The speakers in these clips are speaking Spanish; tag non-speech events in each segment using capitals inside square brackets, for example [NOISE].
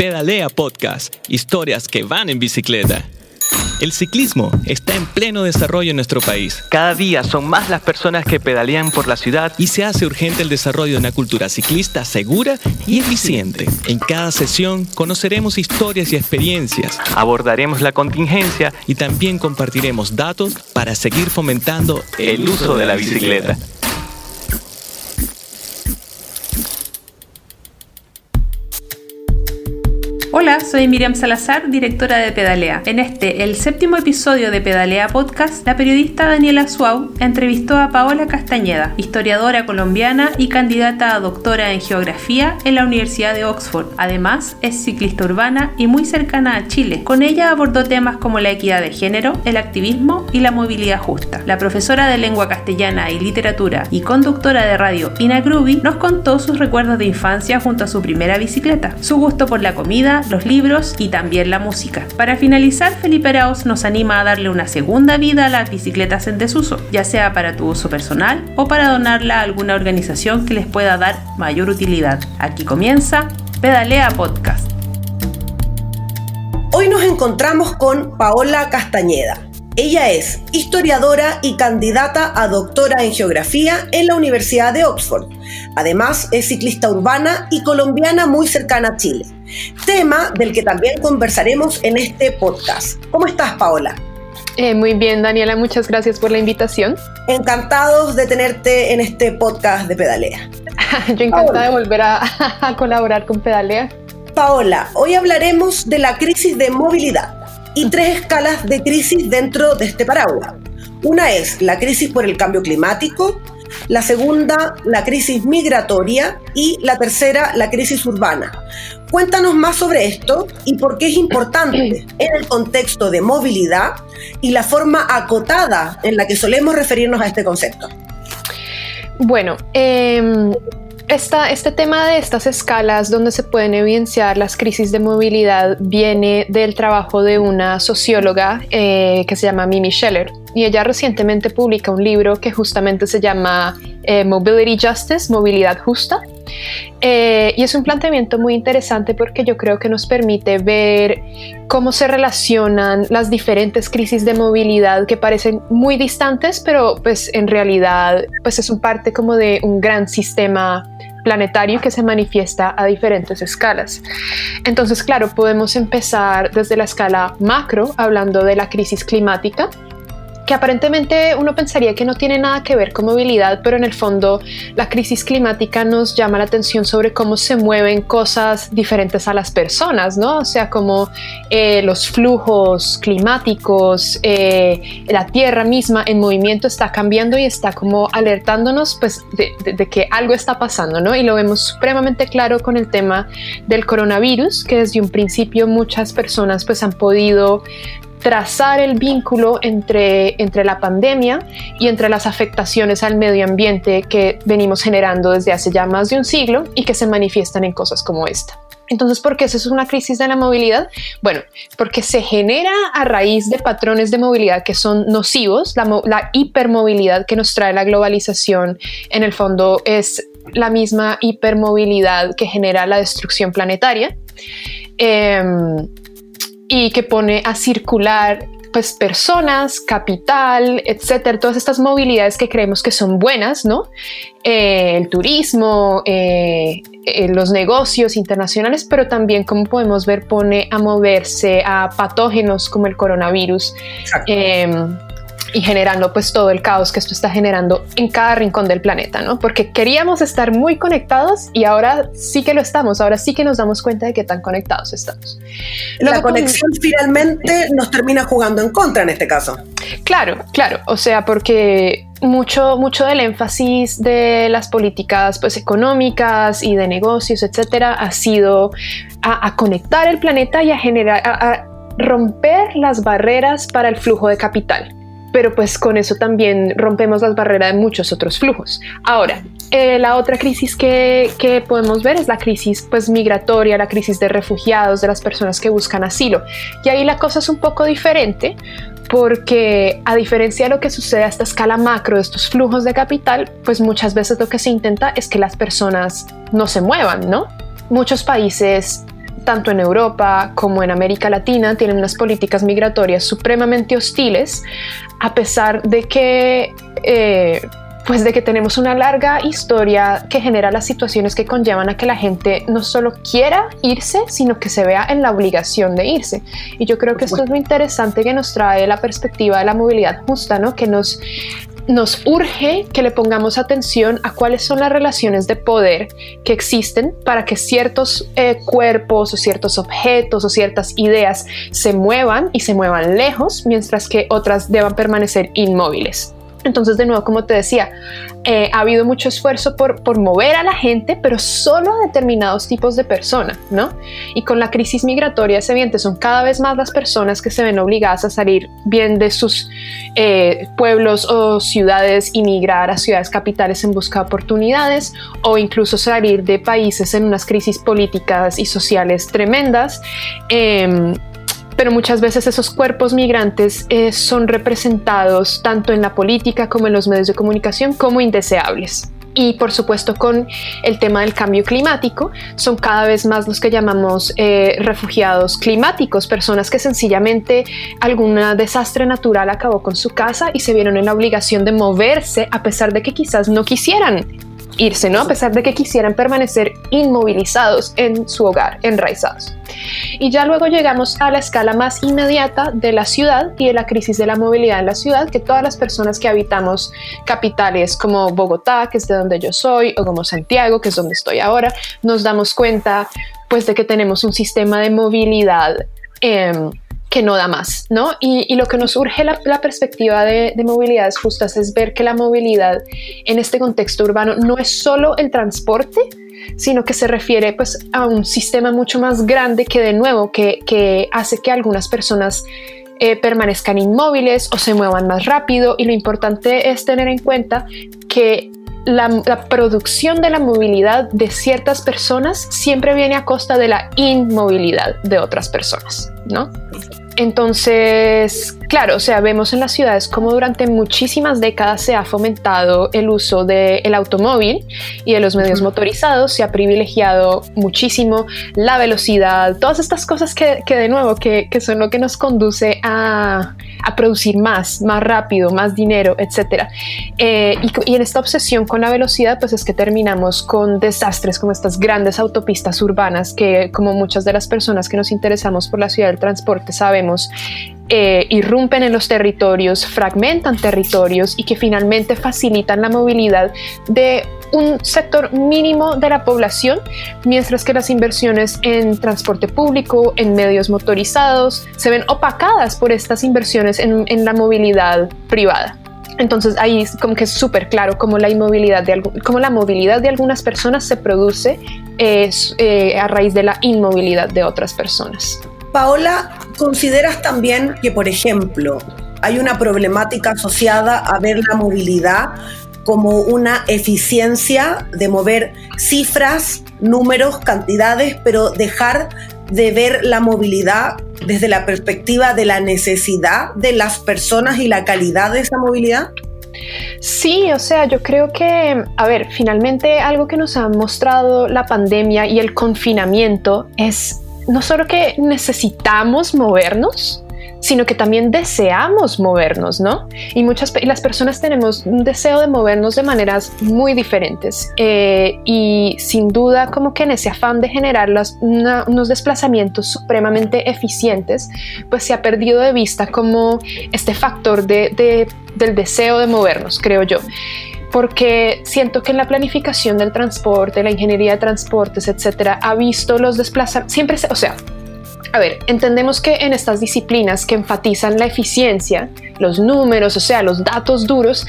Pedalea Podcast, historias que van en bicicleta. El ciclismo está en pleno desarrollo en nuestro país. Cada día son más las personas que pedalean por la ciudad y se hace urgente el desarrollo de una cultura ciclista segura y eficiente. En cada sesión conoceremos historias y experiencias, abordaremos la contingencia y también compartiremos datos para seguir fomentando el uso de la bicicleta. Soy Miriam Salazar, directora de Pedalea. En este, el séptimo episodio de Pedalea Podcast, la periodista Daniela Suau entrevistó a Paola Castañeda, historiadora colombiana y candidata a doctora en geografía en la Universidad de Oxford. Además, es ciclista urbana y muy cercana a Chile. Con ella abordó temas como la equidad de género, el activismo y la movilidad justa. La profesora de lengua castellana y literatura y conductora de radio Ina Gruby nos contó sus recuerdos de infancia junto a su primera bicicleta, su gusto por la comida, los libros y también la música. Para finalizar, Felipe Arauz nos anima a darle una segunda vida a las bicicletas en desuso, ya sea para tu uso personal o para donarla a alguna organización que les pueda dar mayor utilidad. Aquí comienza Pedalea Podcast. Hoy nos encontramos con Paola Castañeda. Ella es historiadora y candidata a doctora en geografía en la Universidad de Oxford. Además, es ciclista urbana y colombiana muy cercana a Chile. Tema del que también conversaremos en este podcast. ¿Cómo estás, Paola? Eh, muy bien, Daniela, muchas gracias por la invitación. Encantados de tenerte en este podcast de Pedalea. [LAUGHS] Yo encantada de volver a, [LAUGHS] a colaborar con Pedalea. Paola, hoy hablaremos de la crisis de movilidad y tres escalas de crisis dentro de este paraguas. Una es la crisis por el cambio climático, la segunda la crisis migratoria y la tercera la crisis urbana. Cuéntanos más sobre esto y por qué es importante [CLEARS THROAT] en el contexto de movilidad y la forma acotada en la que solemos referirnos a este concepto. Bueno, eh, este tema de estas escalas donde se pueden evidenciar las crisis de movilidad viene del trabajo de una socióloga eh, que se llama Mimi Scheller y ella recientemente publica un libro que justamente se llama eh, Mobility Justice, Movilidad Justa. Eh, y es un planteamiento muy interesante porque yo creo que nos permite ver cómo se relacionan las diferentes crisis de movilidad que parecen muy distantes, pero pues en realidad pues es un parte como de un gran sistema planetario que se manifiesta a diferentes escalas. Entonces, claro, podemos empezar desde la escala macro, hablando de la crisis climática, que aparentemente uno pensaría que no tiene nada que ver con movilidad, pero en el fondo la crisis climática nos llama la atención sobre cómo se mueven cosas diferentes a las personas, ¿no? O sea, como eh, los flujos climáticos, eh, la Tierra misma en movimiento está cambiando y está como alertándonos pues de, de, que algo está pasando, ¿no? Y lo vemos supremamente claro con el tema del coronavirus, que desde un principio muchas personas pues han podido trazar el vínculo entre, entre la pandemia y entre las afectaciones al medio ambiente que venimos generando desde hace ya más de un siglo y que se manifiestan en cosas como esta. Entonces, ¿por qué eso es una crisis de la movilidad? Bueno, porque se genera a raíz de patrones de movilidad que son nocivos. La, hipermovilidad que nos trae la globalización, en el fondo, es la misma hipermovilidad que genera la destrucción planetaria. Eh, y que pone a circular pues personas, capital, etcétera, todas estas movilidades que creemos que son buenas, ¿no? Eh, el turismo, eh, eh, los negocios internacionales, pero también, como podemos ver, pone a moverse a patógenos como el coronavirus y generando pues todo el caos que esto está generando en cada rincón del planeta, ¿no? Porque queríamos estar muy conectados y ahora sí que lo estamos, ahora sí que nos damos cuenta de que tan conectados estamos. La conexión finalmente nos termina jugando en contra en este caso. Claro, claro, o sea, porque mucho, mucho del énfasis de las políticas pues, económicas y de negocios, etcétera, ha sido a, conectar el planeta y a generar, a romper las barreras para el flujo de capital pero pues con eso también rompemos las barreras de muchos otros flujos. Ahora, eh, la otra crisis que, que, podemos ver es la crisis pues migratoria, la crisis de refugiados, de las personas que buscan asilo. Y ahí la cosa es un poco diferente porque a diferencia de lo que sucede a esta escala macro de estos flujos de capital, pues muchas veces lo que se intenta es que las personas no se muevan, ¿no? Muchos países tanto en Europa como en América Latina, tienen unas políticas migratorias supremamente hostiles, a pesar de que... Eh, pues de que tenemos una larga historia que genera las situaciones que conllevan a que la gente no solo quiera irse, sino que se vea en la obligación de irse. Y yo creo que esto es lo interesante que nos trae la perspectiva de la movilidad justa, ¿no? Que nos nos urge que le pongamos atención a cuáles son las relaciones de poder que existen para que ciertos eh, cuerpos o ciertos objetos o ciertas ideas se muevan y se muevan lejos, mientras que otras deban permanecer inmóviles. Entonces, de nuevo, como te decía, eh, ha habido mucho esfuerzo por, por, mover a la gente, pero solo a determinados tipos de personas, ¿no? Y con la crisis migratoria se evidente, son cada vez más las personas que se ven obligadas a salir bien de sus eh, pueblos o ciudades y a ciudades capitales en busca de oportunidades o incluso salir de países en unas crisis políticas y sociales tremendas. Em, pero muchas veces esos cuerpos migrantes eh, son representados tanto en la política como en los medios de comunicación como indeseables. Y por supuesto con el tema del cambio climático, son cada vez más los que llamamos eh, refugiados climáticos, personas que sencillamente algún desastre natural acabó con su casa y se vieron en la obligación de moverse a pesar de que quizás no quisieran irse, ¿no? A pesar de que quisieran permanecer inmovilizados en su hogar, enraizados. Y ya luego llegamos a la escala más inmediata de la ciudad y de la crisis de la movilidad en la ciudad, que todas las personas que habitamos capitales como Bogotá, que es de donde yo soy, o como Santiago, que es donde estoy ahora, nos damos cuenta pues de que tenemos un sistema de movilidad eh, que no da más, ¿no? Y, lo que nos urge la, perspectiva de, de, movilidades justas es ver que la movilidad en este contexto urbano no es solo el transporte, sino que se refiere pues a un sistema mucho más grande que de nuevo que, que hace que algunas personas eh, permanezcan inmóviles o se muevan más rápido y lo importante es tener en cuenta que la, la, producción de la movilidad de ciertas personas siempre viene a costa de la inmovilidad de otras personas, ¿no? Entonces, claro, o sea, vemos en las ciudades como durante muchísimas décadas se ha fomentado el uso del automóvil y de los medios motorizados, se ha privilegiado muchísimo la velocidad, todas estas cosas que, de nuevo, que, son lo que nos conduce a, producir más, más rápido, más dinero, etc. Eh, y, y en esta obsesión con la velocidad, pues es que terminamos con desastres como estas grandes autopistas urbanas que, como muchas de las personas que nos interesamos por la ciudad del transporte, sabemos, eh, irrumpen en los territorios, fragmentan territorios y que finalmente facilitan la movilidad de un sector mínimo de la población, mientras que las inversiones en transporte público, en medios motorizados, se ven opacadas por estas inversiones en, la movilidad privada. Entonces ahí como que es súper claro cómo la inmovilidad de cómo la movilidad de algunas personas se produce eh, a raíz de la inmovilidad de otras personas. Paola, ¿consideras también que, por ejemplo, hay una problemática asociada a ver la movilidad como una eficiencia de mover cifras, números, cantidades, pero dejar de ver la movilidad desde la perspectiva de la necesidad de las personas y la calidad de esa movilidad? Sí, o sea, yo creo que, a ver, finalmente algo que nos ha mostrado la pandemia y el confinamiento es no solo que necesitamos movernos, sino que también deseamos movernos, ¿no? Y muchas las personas tenemos un deseo de movernos de maneras muy diferentes eh, y sin duda como que en ese afán de generar unos desplazamientos supremamente eficientes, pues se ha perdido de vista como este factor de, del deseo de movernos, creo yo porque siento que en la planificación del transporte, la ingeniería de transportes, etcétera, ha visto los desplazamientos, siempre, o sea, a ver, entendemos que en estas disciplinas que enfatizan la eficiencia, los números, o sea, los datos duros,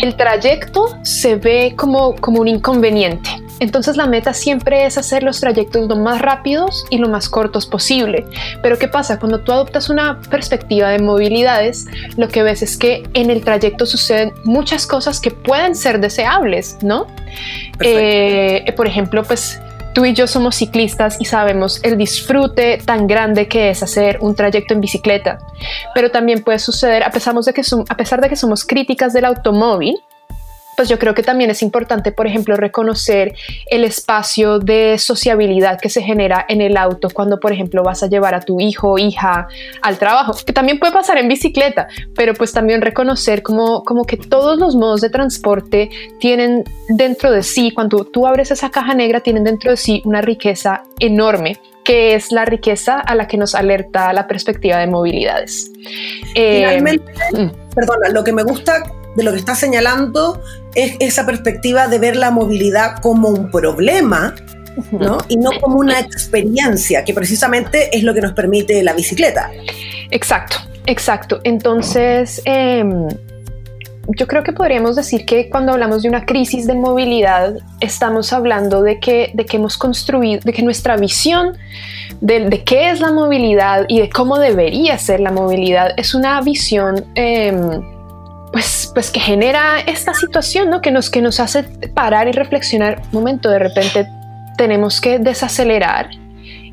el trayecto se ve como, como un inconveniente. Entonces la meta siempre es hacer los trayectos lo más rápidos y lo más cortos posible. Pero ¿qué pasa? Cuando tú adoptas una perspectiva de movilidades, lo que ves es que en el trayecto suceden muchas cosas que pueden ser deseables, ¿no? Eh, por ejemplo, pues tú y yo somos ciclistas y sabemos el disfrute tan grande que es hacer un trayecto en bicicleta, pero también puede suceder, a pesar de que, a pesar de que somos críticas del automóvil, pues yo creo que también es importante, por ejemplo, reconocer el espacio de sociabilidad que se genera en el auto cuando, por ejemplo, vas a llevar a tu hijo o hija al trabajo, que también puede pasar en bicicleta, pero pues también reconocer como, como que todos los modos de transporte tienen dentro de sí, cuando tú abres esa caja negra, tienen dentro de sí una riqueza enorme que es la riqueza a la que nos alerta la perspectiva de movilidades. Finalmente, eh, perdona, lo que me gusta de lo que está señalando es esa perspectiva de ver la movilidad como un problema, ¿no? Y no como una experiencia, que precisamente es lo que nos permite la bicicleta. Exacto, exacto. Entonces, em, yo creo que podríamos decir que cuando hablamos de una crisis de movilidad, estamos hablando de que, de que hemos construido, de que nuestra visión de, de, qué es la movilidad y de cómo debería ser la movilidad es una visión em, pues, pues que genera esta situación, ¿no? Que nos, que nos hace parar y reflexionar. Un momento, de repente tenemos que desacelerar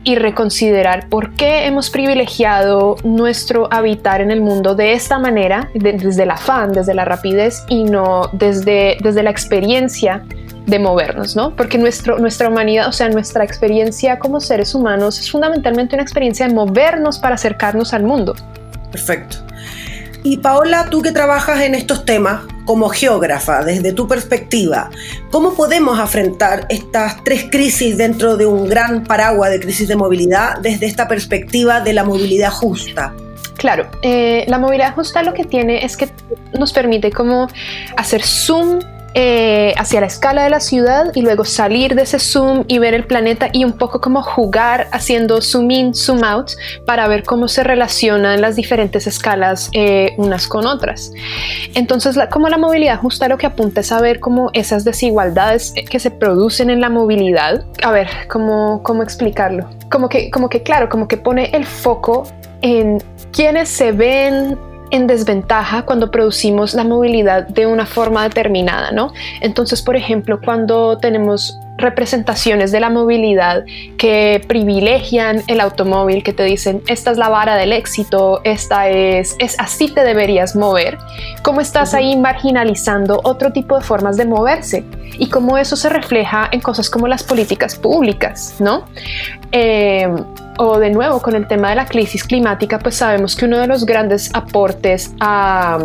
y reconsiderar por qué hemos privilegiado nuestro habitar en el mundo de esta manera, desde el afán, desde la rapidez y no desde, desde la experiencia de movernos, ¿no? Porque nuestro, nuestra humanidad, o sea, nuestra experiencia como seres humanos es fundamentalmente una experiencia de movernos para acercarnos al mundo. Perfecto. Y Paola, tú que trabajas en estos temas como geógrafa, desde tu perspectiva, ¿cómo podemos afrontar estas tres crisis dentro de un gran paraguas de crisis de movilidad desde esta perspectiva de la movilidad justa? Claro, eh, la movilidad justa lo que tiene es que nos permite como hacer zoom eh, hacia la escala de la ciudad y luego salir de ese zoom y ver el planeta y un poco como jugar haciendo zoom in, zoom out para ver cómo se relacionan las diferentes escalas eh, unas con otras. Entonces, como la movilidad justa lo que apunta es a ver cómo esas desigualdades que se producen en la movilidad, a ver, ¿cómo, cómo explicarlo? Como que, como que, claro, como que pone el foco en quienes se ven en desventaja cuando producimos la movilidad de una forma determinada, ¿no? Entonces, por ejemplo, cuando tenemos representaciones de la movilidad que privilegian el automóvil, que te dicen, esta es la vara del éxito, esta es, es así te deberías mover, ¿cómo estás ahí marginalizando otro tipo de formas de moverse? Y cómo eso se refleja en cosas como las políticas públicas, ¿no? Eh, o de nuevo con el tema de la crisis climática, pues sabemos que uno de los grandes aportes a,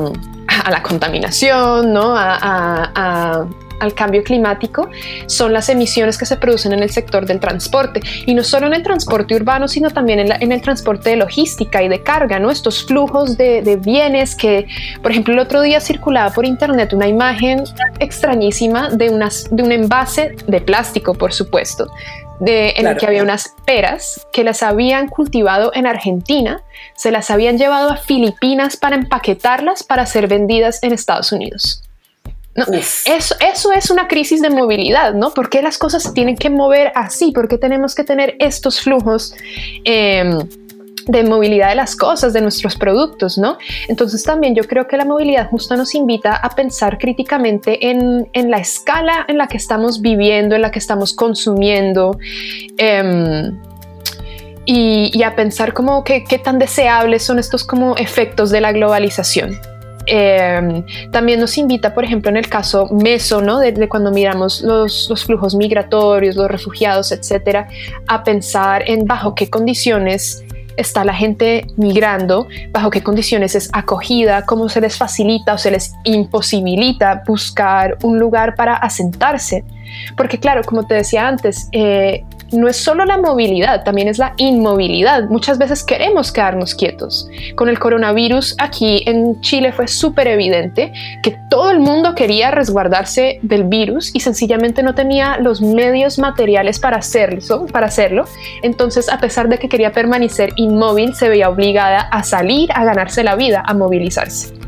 la contaminación, ¿no? al cambio climático son las emisiones que se producen en el sector del transporte y no solo en el transporte urbano sino también en, el transporte de logística y de carga, ¿no? estos flujos de, bienes que por ejemplo el otro día circulaba por internet una imagen extrañísima de, unas, de un envase de plástico por supuesto en el que había unas peras que las habían cultivado en Argentina, se las habían llevado a Filipinas para empaquetarlas para ser vendidas en Estados Unidos. eso, eso es una crisis de movilidad, ¿no? ¿Por qué las cosas se tienen que mover así? ¿Por qué tenemos que tener estos flujos? Em, de movilidad de las cosas, de nuestros productos, ¿no? Entonces también yo creo que la movilidad justa nos invita a pensar críticamente en, la escala en la que estamos viviendo, en la que estamos consumiendo. Em, y, a pensar como que, tan deseables son estos como efectos de la globalización. Em, también nos invita, por ejemplo, en el caso meso, ¿no? de, cuando miramos los, los, flujos migratorios, los refugiados, etcétera, a pensar en bajo qué condiciones está la gente migrando, bajo qué condiciones es acogida, cómo se les facilita o se les imposibilita buscar un lugar para asentarse. Porque claro, como te decía antes, eh, no es solo la movilidad, también es la inmovilidad. Muchas veces queremos quedarnos quietos. Con el coronavirus aquí en Chile fue súper evidente que todo el mundo quería resguardarse del virus y sencillamente no tenía los medios materiales para hacerlo, para hacerlo. Entonces, a pesar de que quería permanecer inmóvil, se veía obligada a salir a ganarse la vida, a movilizarse.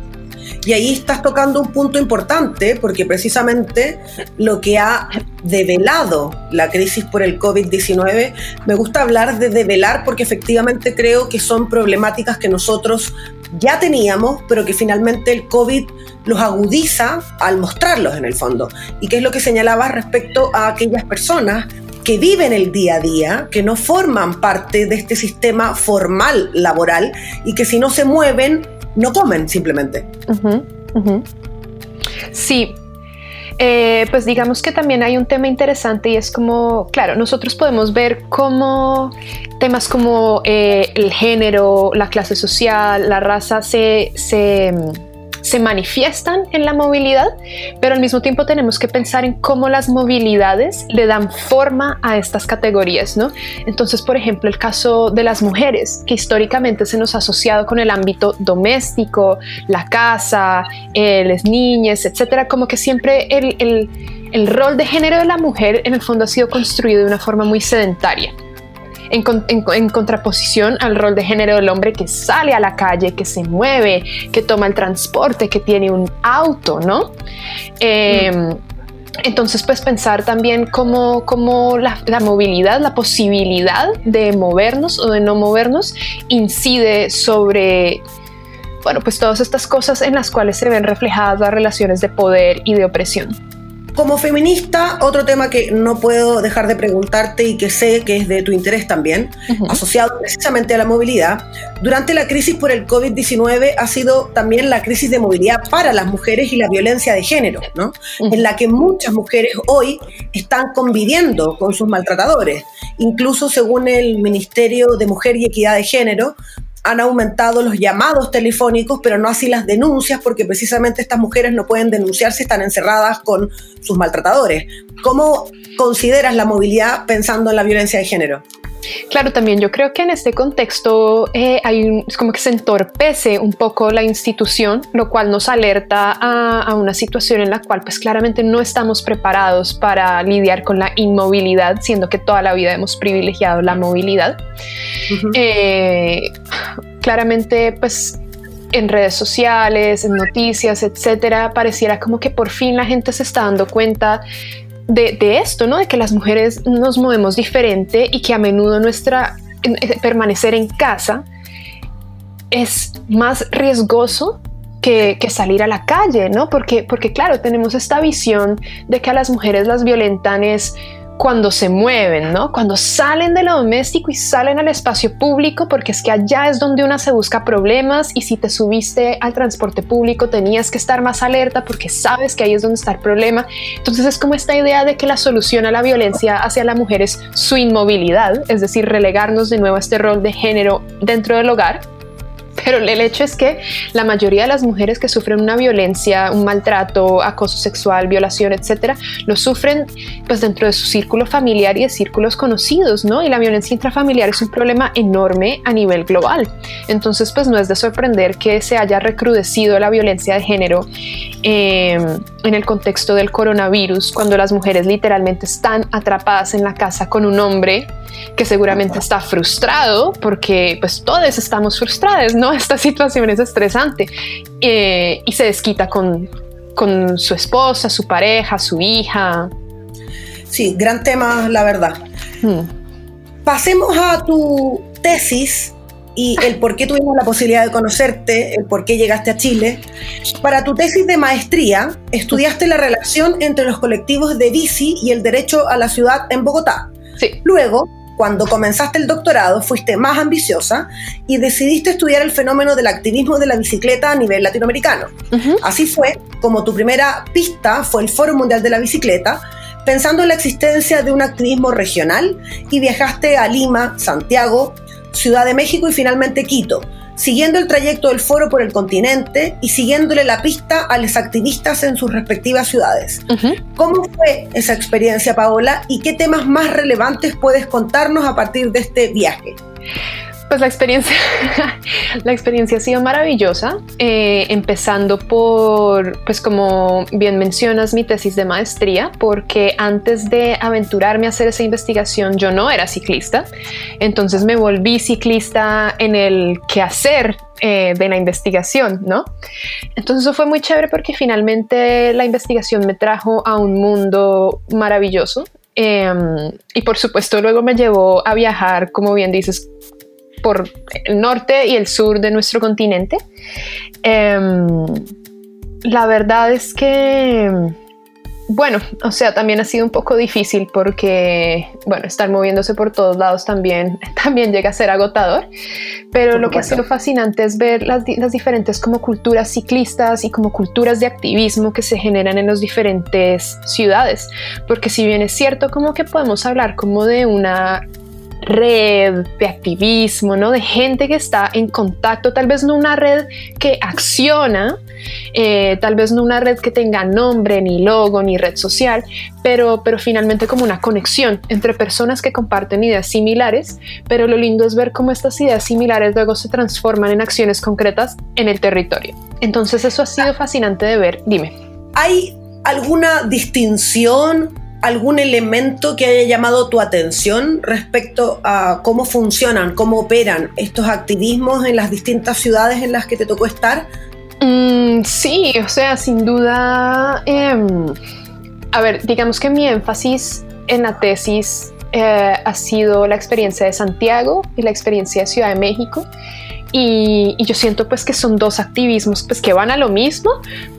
Y ahí estás tocando un punto importante porque precisamente lo que ha develado la crisis por el COVID-19, me gusta hablar de develar porque efectivamente creo que son problemáticas que nosotros ya teníamos, pero que finalmente el COVID los agudiza al mostrarlos en el fondo. Y que es lo que señalaba respecto a aquellas personas que viven el día a día, que no forman parte de este sistema formal laboral y que si no se mueven no comen simplemente. Sí. eh, pues digamos que también hay un tema interesante y es como, claro, nosotros podemos ver cómo temas como eh, el género, la clase social, la raza se, se se manifiestan en la movilidad, pero al mismo tiempo tenemos que pensar en cómo las movilidades le dan forma a estas categorías, ¿no? Entonces, por ejemplo, el caso de las mujeres, que históricamente se nos ha asociado con el ámbito doméstico, la casa, eh, las niñas, etcétera, como que siempre el, el, el rol de género de la mujer en el fondo ha sido construido de una forma muy sedentaria en, contraposición al rol de género del hombre que sale a la calle, que se mueve, que toma el transporte, que tiene un auto, ¿no? Em, entonces, pues pensar también cómo, la, la, movilidad, la posibilidad de movernos o de no movernos incide sobre, bueno, pues todas estas cosas en las cuales se ven reflejadas las relaciones de poder y de opresión. Como feminista, otro tema que no puedo dejar de preguntarte y que sé que es de tu interés también, asociado precisamente a la movilidad, durante la crisis por el COVID-19 ha sido también la crisis de movilidad para las mujeres y la violencia de género, ¿no? En la que muchas mujeres hoy están conviviendo con sus maltratadores. Incluso según el Ministerio de Mujer y Equidad de Género, han aumentado los llamados telefónicos, pero no así las denuncias, porque precisamente estas mujeres no pueden denunciar si están encerradas con sus maltratadores. ¿Cómo consideras la movilidad pensando en la violencia de género? Claro, también yo creo que en este contexto eh, hay es como que se entorpece un poco la institución, lo cual nos alerta a, una situación en la cual pues claramente no estamos preparados para lidiar con la inmovilidad, siendo que toda la vida hemos privilegiado la movilidad. Eh, claramente pues en redes sociales, en noticias, etcétera, pareciera como que por fin la gente se está dando cuenta de, esto, ¿no? De que las mujeres nos movemos diferente y que a menudo nuestra eh, permanecer en casa es más riesgoso que, que, salir a la calle, ¿no? Porque, porque claro, tenemos esta visión de que a las mujeres las violentan es cuando se mueven, ¿no? Cuando salen de lo doméstico y salen al espacio público, porque es que allá es donde una se busca problemas y si te subiste al transporte público tenías que estar más alerta porque sabes que ahí es donde está el problema. Entonces es como esta idea de que la solución a la violencia hacia la mujer es su inmovilidad, es decir, relegarnos de nuevo a este rol de género dentro del hogar pero el hecho es que la mayoría de las mujeres que sufren una violencia, un maltrato, acoso sexual, violación, etcétera, lo sufren pues dentro de su círculo familiar y de círculos conocidos, ¿no? Y la violencia intrafamiliar es un problema enorme a nivel global. Entonces, pues no es de sorprender que se haya recrudecido la violencia de género em, en el contexto del coronavirus, cuando las mujeres literalmente están atrapadas en la casa con un hombre que seguramente está frustrado porque pues todos estamos frustrados, ¿no? Esta situación es estresante eh, y se desquita con, con su esposa, su pareja, su hija. Sí, gran tema, la verdad. Hmm. Pasemos a tu tesis y el por qué tuvimos la posibilidad de conocerte, el por qué llegaste a Chile. Para tu tesis de maestría, estudiaste la relación entre los colectivos de bici y el derecho a la ciudad en Bogotá. Sí. Luego, cuando comenzaste el doctorado fuiste más ambiciosa y decidiste estudiar el fenómeno del activismo de la bicicleta a nivel latinoamericano. Así fue como tu primera pista fue el Foro Mundial de la Bicicleta, pensando en la existencia de un activismo regional y viajaste a Lima, Santiago, Ciudad de México y finalmente Quito, siguiendo el trayecto del foro por el continente y siguiéndole la pista a los activistas en sus respectivas ciudades. ¿Cómo fue esa experiencia, Paola, y qué temas más relevantes puedes contarnos a partir de este viaje? Pues la experiencia, [LAUGHS] la experiencia ha sido maravillosa, eh, empezando por, pues como bien mencionas, mi tesis de maestría, porque antes de aventurarme a hacer esa investigación yo no era ciclista, entonces me volví ciclista en el quehacer eh, de la investigación, ¿no? Entonces eso fue muy chévere porque finalmente la investigación me trajo a un mundo maravilloso. Em, y por supuesto luego me llevó a viajar, como bien dices, por el norte y el sur de nuestro continente. Em, la verdad es que bueno, o sea, también ha sido un poco difícil porque, bueno, estar moviéndose por todos lados también, [LAUGHS] también llega a ser agotador, pero lo que ha sido fascinante es ver las, las, diferentes como culturas ciclistas y como culturas de activismo que se generan en las diferentes ciudades, porque si bien es cierto como que podemos hablar como de una red de activismo, ¿no? De gente que está en contacto, tal vez no una red que acciona, eh, tal vez no una red que tenga nombre, ni logo, ni red social, pero, pero finalmente como una conexión entre personas que comparten ideas similares, pero lo lindo es ver cómo estas ideas similares luego se transforman en acciones concretas en el territorio. Entonces eso ha sido fascinante de ver. Dime. ¿Hay alguna distinción algún elemento que haya llamado tu atención respecto a cómo funcionan, cómo operan estos activismos en las distintas ciudades en las que te tocó estar? Mm, sí, o sea, sin duda. Em, a ver, digamos que mi énfasis en la tesis eh, ha sido la experiencia de Santiago y la experiencia de Ciudad de México. Y, yo siento pues que son dos activismos pues que van a lo mismo,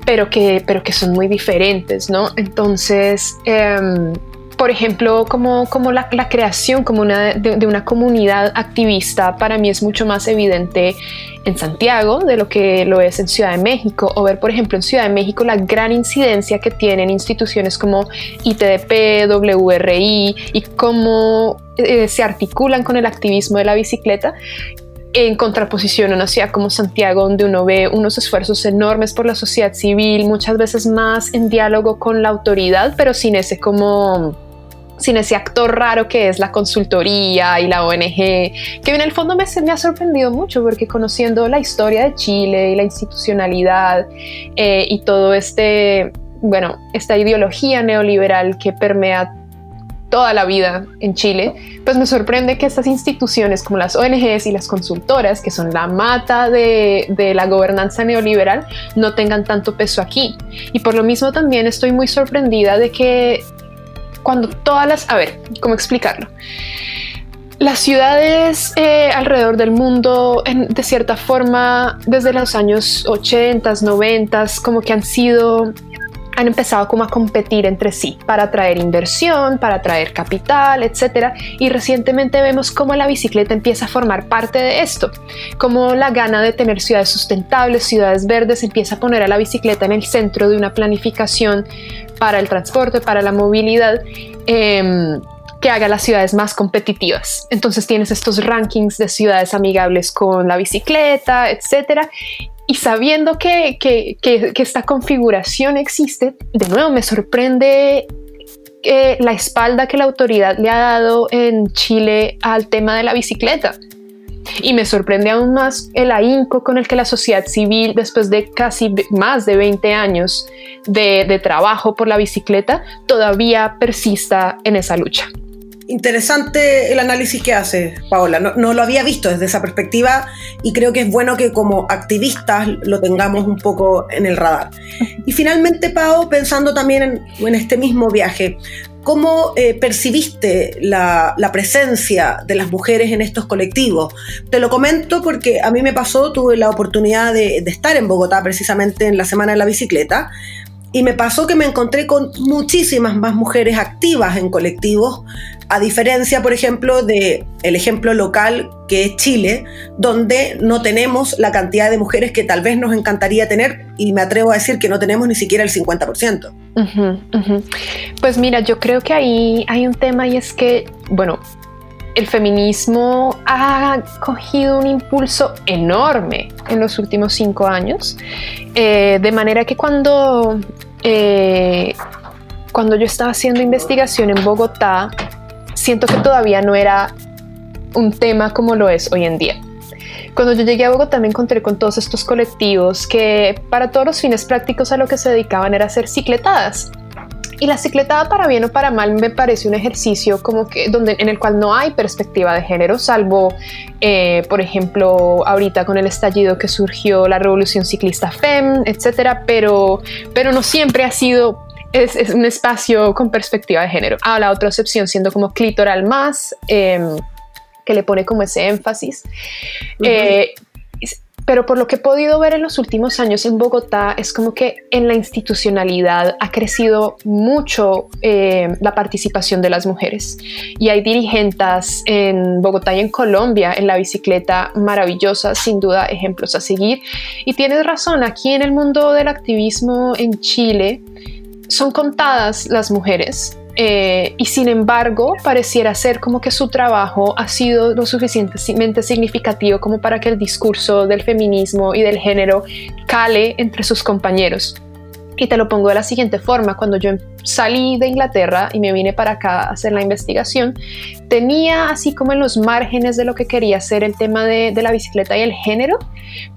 pero que, pero que son muy diferentes, ¿no? Entonces, em, por ejemplo, como, como la, creación como una, de, una comunidad activista para mí es mucho más evidente en Santiago de lo que lo es en Ciudad de México, o ver, por ejemplo, en Ciudad de México la gran incidencia que tienen instituciones como ITDP, WRI y cómo eh, se articulan con el activismo de la bicicleta en contraposición a una ciudad como Santiago, donde uno ve unos esfuerzos enormes por la sociedad civil, muchas veces más en diálogo con la autoridad, pero sin ese como sin ese actor raro que es la consultoría y la ONG, que en el fondo me, me ha sorprendido mucho porque conociendo la historia de Chile y la institucionalidad eh, y todo este, bueno, esta ideología neoliberal que permea toda la vida en Chile, pues me sorprende que estas instituciones como las ONGs y las consultoras, que son la mata de, la gobernanza neoliberal, no tengan tanto peso aquí. Y por lo mismo también estoy muy sorprendida de que cuando todas las... A ver, ¿cómo explicarlo? Las ciudades eh, alrededor del mundo, de cierta forma, desde los años 80, 90, como que han sido han empezado como a competir entre sí para atraer inversión, para atraer capital, etcétera. Y recientemente vemos cómo la bicicleta empieza a formar parte de esto, como la gana de tener ciudades sustentables, ciudades verdes, empieza a poner a la bicicleta en el centro de una planificación para el transporte, para la movilidad. Em, que haga las ciudades más competitivas. Entonces tienes estos rankings de ciudades amigables con la bicicleta, etcétera, y sabiendo que, esta configuración existe, de nuevo me sorprende eh, la espalda que la autoridad le ha dado en Chile al tema de la bicicleta. Y me sorprende aún más el ahínco con el que la sociedad civil, después de casi más de 20 años de trabajo por la bicicleta, todavía persista en esa lucha interesante el análisis que hace Paola. No, lo había visto desde esa perspectiva y creo que es bueno que como activistas lo tengamos un poco en el radar. Y finalmente, Pao, pensando también en, este mismo viaje, ¿cómo eh, percibiste la, presencia de las mujeres en estos colectivos? Te lo comento porque a mí me pasó, tuve la oportunidad de, de estar en Bogotá precisamente en la Semana de la Bicicleta y me pasó que me encontré con muchísimas más mujeres activas en colectivos, a diferencia, por ejemplo, de el ejemplo local que es Chile, donde no tenemos la cantidad de mujeres que tal vez nos encantaría tener y me atrevo a decir que no tenemos ni siquiera el 50%. Pues mira, yo creo que ahí hay un tema y es que, bueno, el feminismo ha cogido un impulso enorme en los últimos cinco años, eh, de manera que cuando, eh, cuando yo estaba haciendo investigación en Bogotá, siento que todavía no era un tema como lo es hoy en día. Cuando yo llegué a Bogotá me encontré con todos estos colectivos que para todos los fines prácticos a lo que se dedicaban era hacer cicletadas. Y la cicletada para bien o para mal me parece un ejercicio como que donde en el cual no hay perspectiva de género, salvo, eh, por ejemplo, ahorita con el estallido que surgió la revolución ciclista FEM, etcétera, pero, pero no siempre ha sido es, un espacio con perspectiva de género. Ah, la otra excepción siendo como clitoral más, em, que le pone como ese énfasis pero por lo que he podido ver en los últimos años en Bogotá, es como que en la institucionalidad ha crecido mucho eh, la participación de las mujeres. Y hay dirigentes en Bogotá y en Colombia en la bicicleta maravillosa, sin duda ejemplos a seguir. Y tienes razón, aquí en el mundo del activismo en Chile, son contadas las mujeres eh, y sin embargo pareciera ser como que su trabajo ha sido lo suficientemente significativo como para que el discurso del feminismo y del género cale entre sus compañeros. Y te lo pongo de la siguiente forma, cuando yo salí de Inglaterra y me vine para acá a hacer la investigación, tenía así como en los márgenes de lo que quería hacer el tema de, la bicicleta y el género,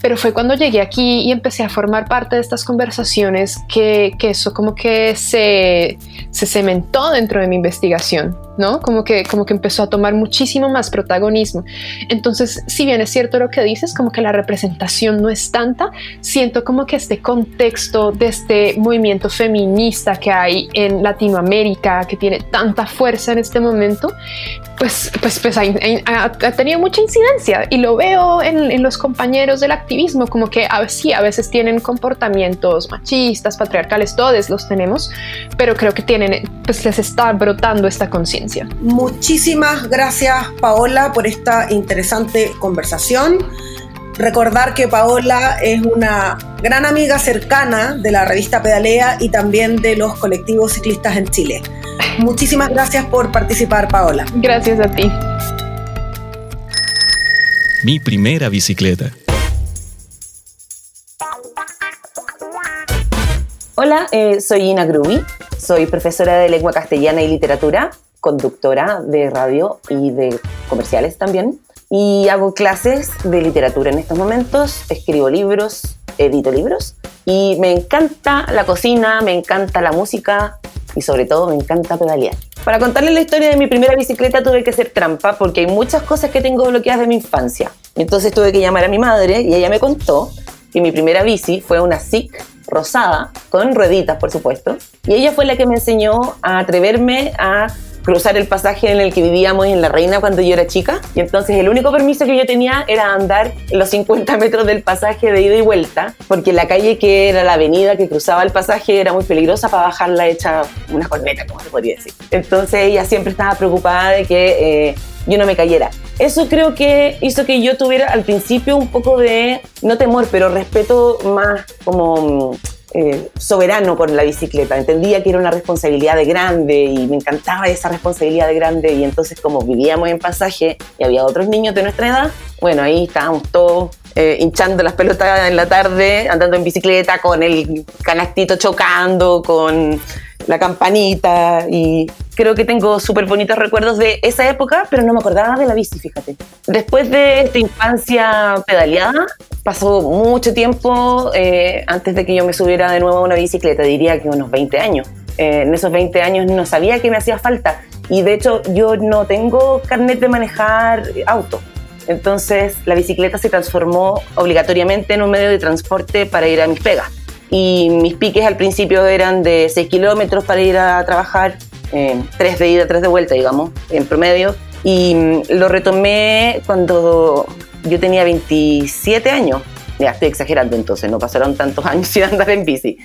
pero fue cuando llegué aquí y empecé a formar parte de estas conversaciones que, que eso como que se, se cementó dentro de mi investigación. ¿no? Como que, como que empezó a tomar muchísimo más protagonismo. Entonces, si bien es cierto lo que dices, como que la representación no es tanta, siento como que este contexto de este movimiento feminista que hay en Latinoamérica, que tiene tanta fuerza en este momento, pues, pues, pues ha, tenido mucha incidencia y lo veo en, los compañeros del activismo, como que a, sí, a veces tienen comportamientos machistas, patriarcales, todos los tenemos, pero creo que tienen, pues les está brotando esta conciencia. Muchísimas gracias Paola por esta interesante conversación. Recordar que Paola es una gran amiga cercana de la revista Pedalea y también de los colectivos ciclistas en Chile. Muchísimas gracias por participar, Paola. Gracias a ti. Mi primera bicicleta. Hola, eh, soy Ina Grubi, soy profesora de lengua castellana y literatura, conductora de radio y de comerciales también, y hago clases de literatura en estos momentos, escribo libros, edito libros, y me encanta la cocina, me encanta la música, y sobre todo me encanta pedalear. Para contarles la historia de mi primera bicicleta tuve que hacer trampa porque hay muchas cosas que tengo bloqueadas de mi infancia. Entonces tuve que llamar a mi madre y ella me contó que mi primera bici fue una SIC rosada, con rueditas por supuesto, y ella fue la que me enseñó a atreverme a cruzar el pasaje en el que vivíamos en La Reina cuando yo era chica. Y entonces el único permiso que yo tenía era andar los 50 metros del pasaje de ida y vuelta, porque la calle que era la avenida que cruzaba el pasaje era muy peligrosa para bajarla hecha una corneta, como se podría decir. Entonces ella siempre estaba preocupada de que eh, yo no me cayera. Eso creo que hizo que yo tuviera al principio un poco de, no temor, pero respeto más como eh, soberano con la bicicleta. Entendía que era una responsabilidad de grande y me encantaba esa responsabilidad de grande. Y entonces, como vivíamos en pasaje y había otros niños de nuestra edad, bueno, ahí estábamos todos eh, hinchando las pelotas en la tarde, andando en bicicleta con el canastito chocando, con la campanita y creo que tengo súper bonitos recuerdos de esa época, pero no me acordaba de la bici, fíjate. Después de esta infancia pedaleada, pasó mucho tiempo eh, antes de que yo me subiera de nuevo a una bicicleta, diría que unos 20 años. Eh, en esos 20 años no sabía que me hacía falta y de hecho yo no tengo carnet de manejar auto. Entonces la bicicleta se transformó obligatoriamente en un medio de transporte para ir a mis pegas y mis piques al principio eran de 6 kilómetros para ir a trabajar, eh, 3 de ida, 3 de vuelta, digamos, en promedio. Y mm, lo retomé cuando yo tenía 27 años. Ya estoy exagerando entonces, no pasaron tantos [LAUGHS] años sin andar en bici.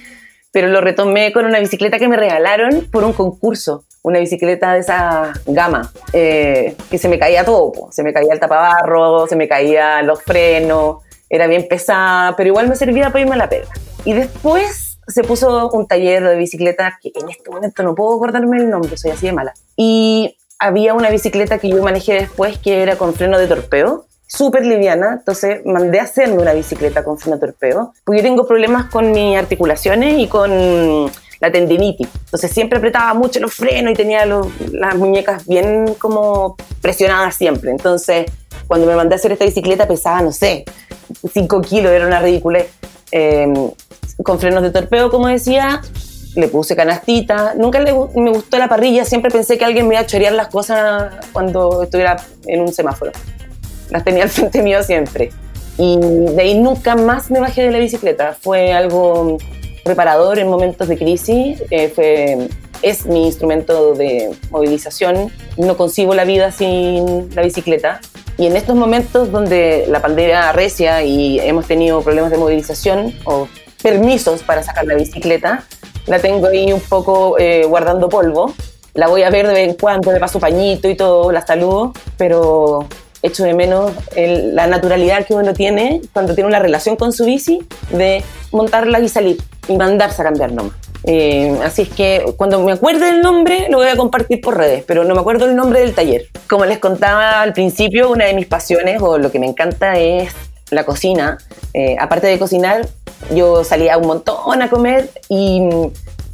Pero lo retomé con una bicicleta que me regalaron por un concurso. Una bicicleta de esa gama, eh, que se me caía todo. Se me caía el tapabarro, se me caían los frenos, era bien pesada, pero igual me servía para irme a la pega. Y después se puso un taller de bicicleta que en este momento no puedo acordarme el nombre, soy así de mala. Y había una bicicleta que yo manejé después que era con freno de torpeo, súper liviana, entonces mandé a hacerme una bicicleta con freno de torpeo, porque yo tengo problemas con mis articulaciones y con la tendinitis. Entonces siempre apretaba mucho los frenos y tenía las muñecas bien como presionadas siempre. Entonces cuando me mandé a hacer esta bicicleta pesaba, no sé, 5 kilos, era una ridícula. Eh, con frenos de torpeo, como decía, le puse canastita. Nunca me gustó la parrilla, siempre pensé que alguien me iba a chorear las cosas cuando estuviera en un semáforo. Las tenía al [LAUGHS] frente mío siempre. Y de ahí nunca más me bajé de la bicicleta. Fue algo reparador en momentos de crisis. Eh, fue, es mi instrumento de movilización. No concibo la vida sin la bicicleta. Y en estos momentos donde la pandemia arrecia y hemos tenido problemas de movilización permisos para sacar la bicicleta, la tengo ahí un poco eh, guardando polvo. La voy a ver de vez en cuando, le paso pañito y todo, la saludo, pero echo de menos la naturalidad que uno tiene cuando tiene una relación con su bici de montarla y salir y mandarse a cambiar nomás. Eh, así es que cuando me acuerde el nombre lo voy a compartir por redes, pero no me acuerdo el nombre del taller. Como les contaba al principio, una de mis pasiones o lo que me encanta es la cocina. Eh, aparte de cocinar, yo salía un montón a comer y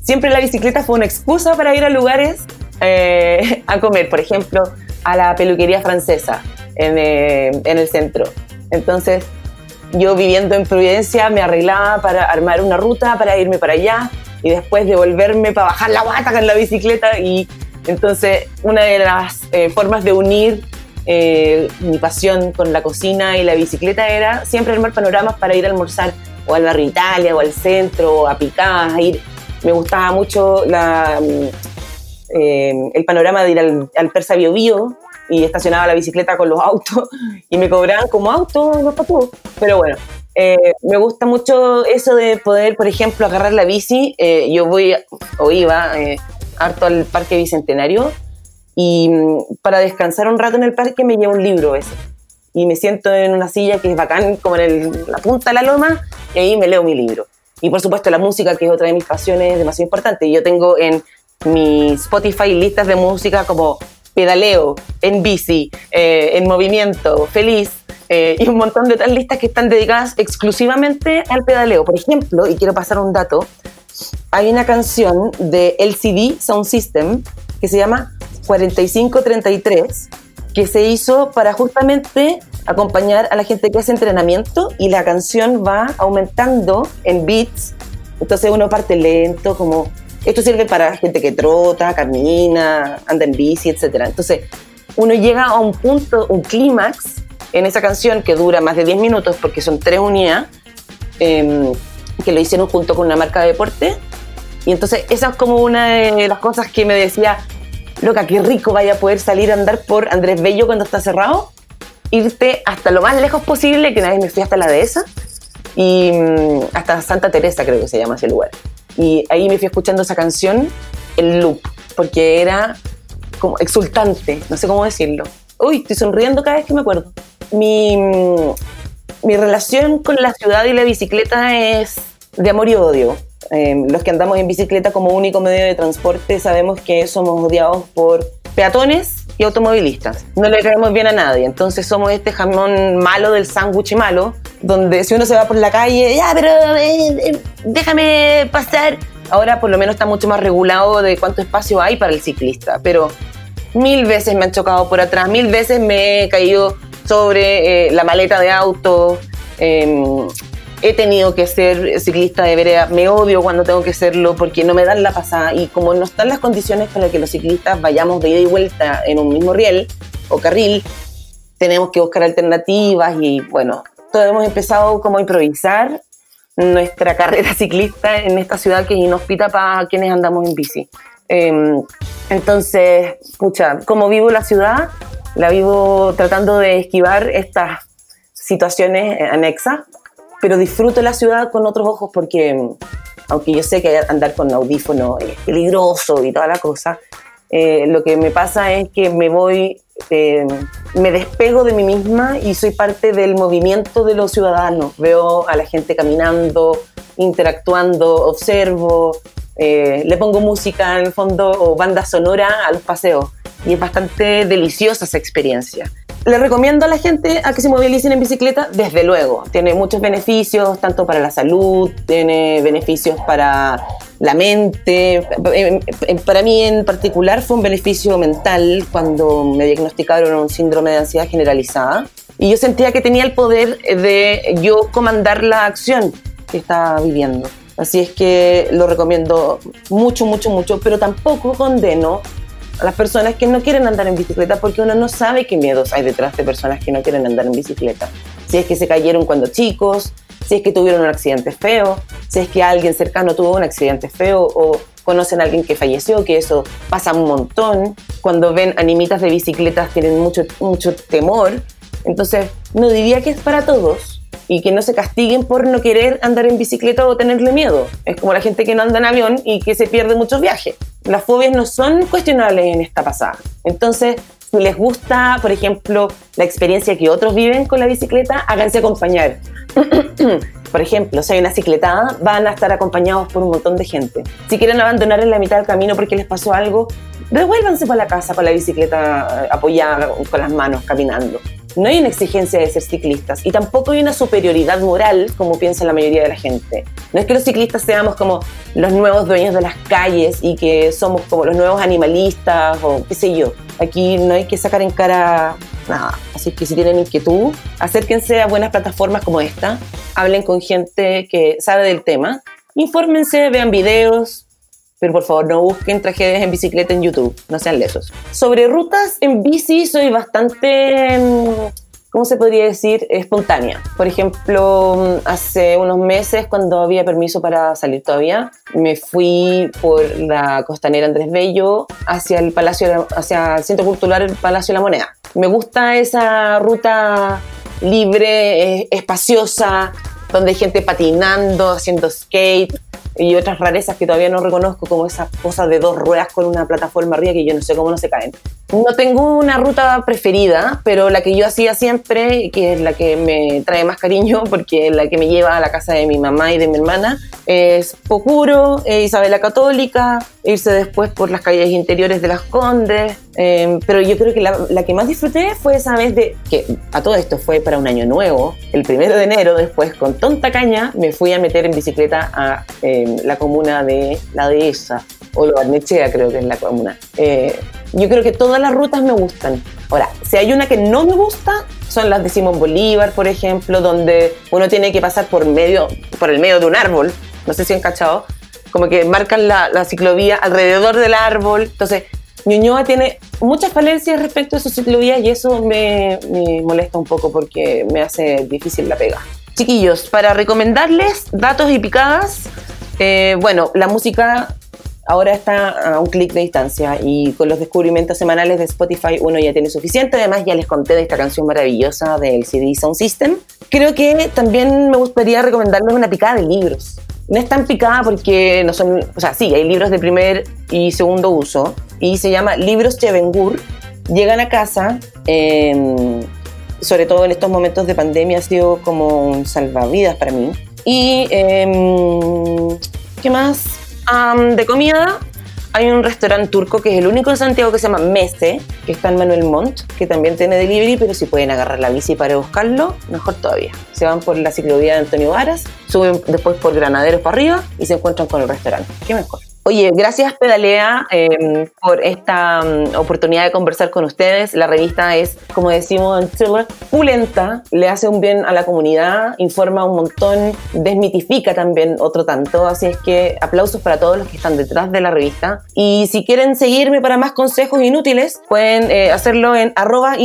siempre la bicicleta fue una excusa para ir a lugares eh, [LAUGHS] a comer. Por ejemplo, a la peluquería francesa en, en el centro. Entonces, yo viviendo en Providencia me arreglaba para armar una ruta, para irme para allá y después devolverme para bajar la guata con la bicicleta. Y entonces una de las eh, formas de unir eh, mi pasión con la cocina y la bicicleta era siempre armar panoramas para ir a almorzar o al barrio Italia o al centro o a Picadas, ir. Me gustaba mucho mm, eh, el panorama de ir al, al Persa Bio, y estacionaba la bicicleta con los autos [LAUGHS] y me cobraban como autos los patúos. Pero bueno, eh, me gusta mucho eso de poder, por ejemplo, agarrar la bici. Eh, yo voy o iba eh, harto al Parque Bicentenario y mm, para descansar un rato en el parque me llevo un libro ese. Y me siento en una silla que es bacán, como en la punta de la loma, y ahí me leo mi libro. Y por supuesto la música, que es otra de mis pasiones demasiado importante. Yo tengo en mi Spotify listas de música como pedaleo, en bici, en movimiento, feliz, eh, y un montón de otras listas que están dedicadas exclusivamente al pedaleo. Por ejemplo, y quiero pasar un dato, hay una canción de LCD Sound System que se llama 4533 que se hizo para justamente acompañar a la gente que hace entrenamiento y la canción va aumentando en beats. Entonces uno parte lento, como esto sirve para gente que trota, camina, anda en bici, etc. Entonces uno llega a un punto, un clímax en esa canción que dura más de 10 minutos porque son tres unidades, em, que lo hicieron junto con una marca de deporte. Y entonces esa es como una de las cosas que me decía, loca, qué rico vaya a poder salir a andar por Andrés Bello cuando está cerrado, irte hasta lo más lejos posible, que nadie me fui hasta la dehesa, y mm, hasta Santa Teresa creo que se llama ese lugar. Y ahí me fui escuchando esa canción en loop, porque era como exultante, no sé cómo decirlo. Uy, estoy sonriendo cada vez que me acuerdo mi, mi relación con la ciudad y la bicicleta es de amor y odio. Em, los que andamos en bicicleta como único medio de transporte sabemos que somos odiados por peatones y automovilistas. No le caemos bien a nadie. Entonces somos este jamón malo del sándwich malo, donde si uno se va por la calle, ya, pero eh, eh, déjame pasar. Ahora por lo menos está mucho más regulado de cuánto espacio hay para el ciclista, pero mil veces me han chocado por atrás, mil veces me he caído sobre eh, la maleta de auto. Em, he tenido que ser ciclista de vereda, me odio cuando tengo que serlo porque no me dan la pasada y como no están las condiciones para que los ciclistas vayamos de ida y vuelta en un mismo riel o carril, tenemos que buscar alternativas y bueno, todos hemos empezado como a improvisar nuestra carrera [LAUGHS] ciclista en esta ciudad que es inhóspita para quienes andamos en bici. Em, entonces, escucha, como vivo la ciudad, la vivo tratando de esquivar estas situaciones anexas, pero disfruto la ciudad con otros ojos porque, aunque yo sé que andar con audífono es peligroso y toda la cosa, eh, lo que me pasa es que me voy, eh, me despego de mí misma y soy parte del movimiento de los ciudadanos. Veo a la gente caminando, interactuando, observo, eh, le pongo música en el fondo o banda sonora a los paseos y es bastante deliciosa esa experiencia. Le recomiendo a la gente a que se movilicen en bicicleta, desde luego. Tiene muchos beneficios, tanto para la salud, tiene beneficios para la mente. Para mí en particular fue un beneficio mental cuando me diagnosticaron un síndrome de ansiedad generalizada. Y yo sentía que tenía el poder de yo comandar la acción que estaba viviendo. Así es que lo recomiendo mucho, mucho, mucho, pero tampoco condeno a las personas que no quieren andar en bicicleta porque uno no sabe qué miedos hay detrás de personas que no quieren andar en bicicleta. Si es que se cayeron cuando chicos, si es que tuvieron un accidente feo, si es que alguien cercano tuvo un accidente feo o conocen a alguien que falleció, que eso pasa un montón. Cuando ven animitas de bicicletas tienen mucho, mucho temor Entonces, no diría que es para todos y que no se castiguen por no querer andar en bicicleta o tenerle miedo. Es como la gente que no anda en avión y que se pierde muchos viajes. Las fobias no son cuestionables en esta pasada. Entonces, si les gusta, por ejemplo, la experiencia que otros viven con la bicicleta, háganse acompañar. [CLEARS THROAT] por ejemplo, si hay una cicletada, van a estar acompañados por un montón de gente. Si quieren abandonar en la mitad del camino porque les pasó algo, devuélvanse para la casa con la bicicleta apoyada con las manos caminando. No hay una exigencia de ser ciclistas y tampoco hay una superioridad moral como piensa la mayoría de la gente. No es que los ciclistas seamos como los nuevos dueños de las calles y que somos como los nuevos animalistas o qué sé yo. Aquí no hay que sacar en cara nada. Así que si tienen inquietud, acérquense a buenas plataformas como esta, hablen con gente que sabe del tema, infórmense, vean videos, pero por favor no busquen tragedias en bicicleta en YouTube, no sean lesos. Sobre rutas en bici soy bastante, mm, ¿cómo se podría decir? Espontánea. Por ejemplo, mm, hace unos meses cuando había permiso para salir todavía, me fui por la costanera Andrés Bello hacia el Palacio, hacia el Centro Cultural el Palacio de la Moneda. Me gusta esa ruta libre, eh, espaciosa, donde hay gente patinando, haciendo skate y otras rarezas que todavía no reconozco, como esas cosas de dos ruedas con una plataforma arriba que yo no sé cómo no se caen. No tengo una ruta preferida, pero la que yo hacía siempre, que es la que me trae más cariño, [LAUGHS] porque es la que me lleva a la casa de mi mamá y de mi hermana, es Pocuro, eh, Isabela Católica, irse después por las calles interiores de las Condes, em, pero yo creo que la, la, que más disfruté fue esa vez de que a todo esto fue para un año nuevo, el primero de enero, después con tonta caña me fui a meter en bicicleta a em, la comuna de La Dehesa, o Lo creo que es la comuna. Eh, yo creo que todas las rutas me gustan. Ahora, si hay una que no me gusta, son las de Simón Bolívar, por ejemplo, donde uno tiene que pasar por, medio, por el medio de un árbol no sé si han cachado, como que marcan la, ciclovía alrededor del árbol. Entonces, Ñuñoa tiene muchas falencias respecto a su ciclovía y eso me, molesta un poco porque me hace difícil la pega. Chiquillos, para recomendarles datos y picadas, eh, bueno, la música ahora está a un clic de distancia y con los descubrimientos semanales de Spotify uno ya tiene suficiente. Además, ya les conté de esta canción maravillosa del CD Sound System. Creo que también me gustaría recomendarles una picada de libros no es tan picada porque no son, o sea, sí, hay libros de primer y segundo uso y se llama Libros Chevengur. Llegan a casa, em, sobre todo en estos momentos de pandemia, ha sido como un salvavidas para mí. Y, em, ¿qué más? de comida, hay un restaurante turco que es el único en Santiago que se llama Mese, que está en Manuel Montt, que también tiene delivery, pero si pueden agarrar la bici para buscarlo, mejor todavía. Se van por la ciclovía de Antonio Varas, suben después por Granaderos para arriba y se encuentran con el restaurante. ¿Qué mejor? Oye, gracias Pedalea em, por esta mm, oportunidad de conversar con ustedes. La revista es, como decimos en Chile, pulenta, le hace un bien a la comunidad, informa un montón, desmitifica también otro tanto. Así es que aplausos para todos los que están detrás de la revista. Y si quieren seguirme para más consejos inútiles, pueden eh, hacerlo en arroba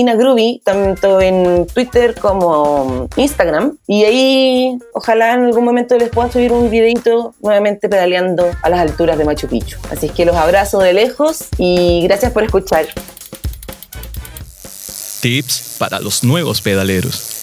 tanto en Twitter como Instagram. Y ahí, ojalá en algún momento les pueda subir un videito nuevamente pedaleando a las alturas de Machu Picchu. Así es que los abrazo de lejos y gracias por escuchar. Tips para los nuevos pedaleros.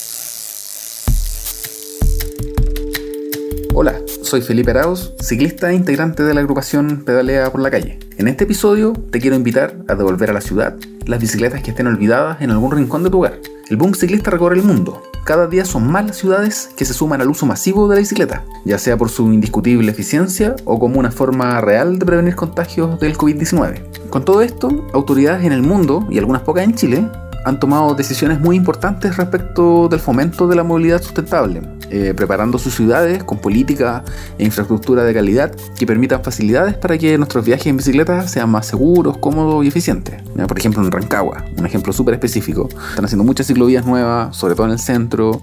Hola, soy Felipe Arauz, ciclista e integrante de la agrupación Pedalea por la Calle. En este episodio te quiero invitar a devolver a la ciudad las bicicletas que estén olvidadas en algún rincón de tu hogar. El boom ciclista recorre el mundo. Cada día son más las ciudades que se suman al uso masivo de la bicicleta, ya sea por su indiscutible eficiencia o como una forma real de prevenir contagios del COVID-19. Con todo esto, autoridades en el mundo, y algunas pocas en Chile, han tomado decisiones muy importantes respecto del fomento de la movilidad sustentable, eh, preparando sus ciudades con política e infraestructura de calidad que permitan facilidades para que nuestros viajes en bicicleta sean más seguros, cómodos y eficientes. por ejemplo, en Rancagua, un ejemplo súper específico, están haciendo muchas ciclovías nuevas, sobre todo en el centro,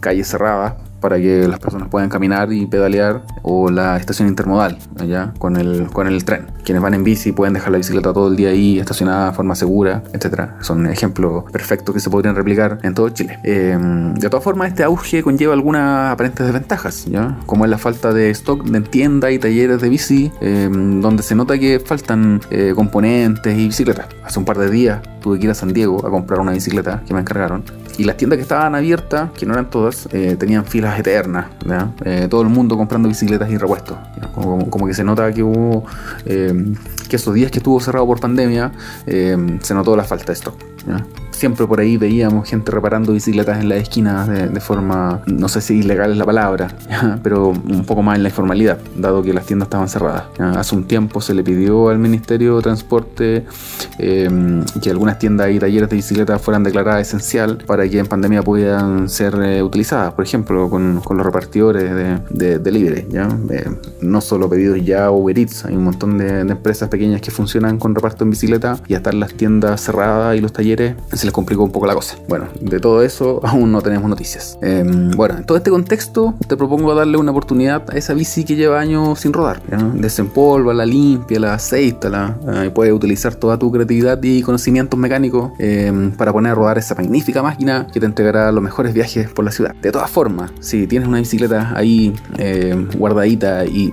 calles cerradas para que las personas puedan caminar y pedalear, o la estación intermodal, allá con el, con el tren. Quienes van en bici pueden dejar la bicicleta todo el día ahí, estacionada de forma segura, etcétera. Son ejemplos perfectos que se podrían replicar en todo Chile. Eh, de todas formas, este auge conlleva algunas aparentes desventajas, ¿ya? como es la falta de stock de tiendas y talleres de bici, eh, donde se nota que faltan eh, componentes y bicicletas. Hace un par de días tuve que ir a San Diego a comprar una bicicleta que me encargaron y las tiendas que estaban abiertas, que no eran todas, eh, tenían filas eternas. Eh, todo el mundo comprando bicicletas y repuestos. Como, que se nota que hubo, eh, que esos días que estuvo cerrado por pandemia, se notó la falta de stock siempre por ahí veíamos gente reparando bicicletas en las esquinas de, forma, no sé si ilegal es la palabra, [LAUGHS] pero un poco más en la informalidad, dado que las tiendas estaban cerradas. Hace un tiempo se le pidió al Ministerio de Transporte em, que algunas tiendas y talleres de bicicletas fueran declaradas esencial para que en pandemia puedan ser eh, utilizadas, por ejemplo, con, los repartidores de, delivery, ¿ya? Eh, no solo pedidos ya Uber Eats, hay un montón de, empresas pequeñas que funcionan con reparto en bicicleta y hasta las tiendas cerradas y los talleres se les complicó un poco la cosa. Bueno, de todo eso [LAUGHS] aún no tenemos noticias. Em, bueno, en todo este contexto te propongo darle una oportunidad a esa bici que lleva años sin rodar. Desempolva, la limpia, la aceita, la, eh, puedes utilizar toda tu creatividad y conocimientos mecánicos em, para poner a rodar esa magnífica máquina que te entregará los mejores viajes por la ciudad. De todas formas, si tienes una bicicleta ahí em, guardadita y,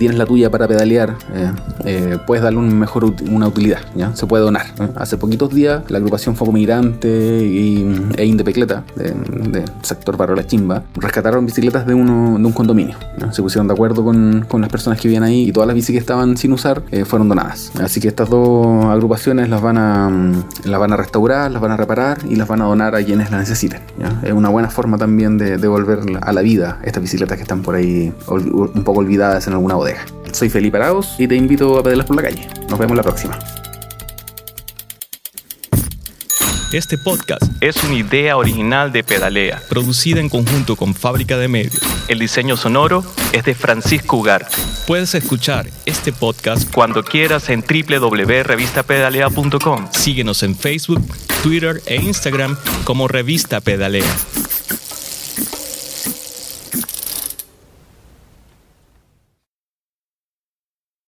tienes la tuya para pedalear, eh, eh, puedes darle un mejor una utilidad. ¿ya? Se puede donar. Hace poquitos días la agrupación Migrante y, e Indepecleta, de, sector Barro Chimba, rescataron bicicletas de, uno, de un condominio. Se pusieron de acuerdo con, con, las personas que vivían ahí y todas las bicis que estaban sin usar eh, fueron donadas. Así que estas dos agrupaciones las van, a, las van a restaurar, las van a reparar y las van a donar a quienes las necesiten. Es una buena forma también de devolver a la vida estas bicicletas que están por ahí un poco olvidadas en alguna bodega. Soy Felipe Arauz y te invito a pedirlas por la calle. Nos vemos la próxima. Este podcast es una idea original de Pedalea, producida en conjunto con Fábrica de Medios. El diseño sonoro es de Francisco Ugarte. Puedes escuchar este podcast cuando quieras en www.revistapedalea.com. Síguenos en Facebook, Twitter e Instagram como Revista Pedalea.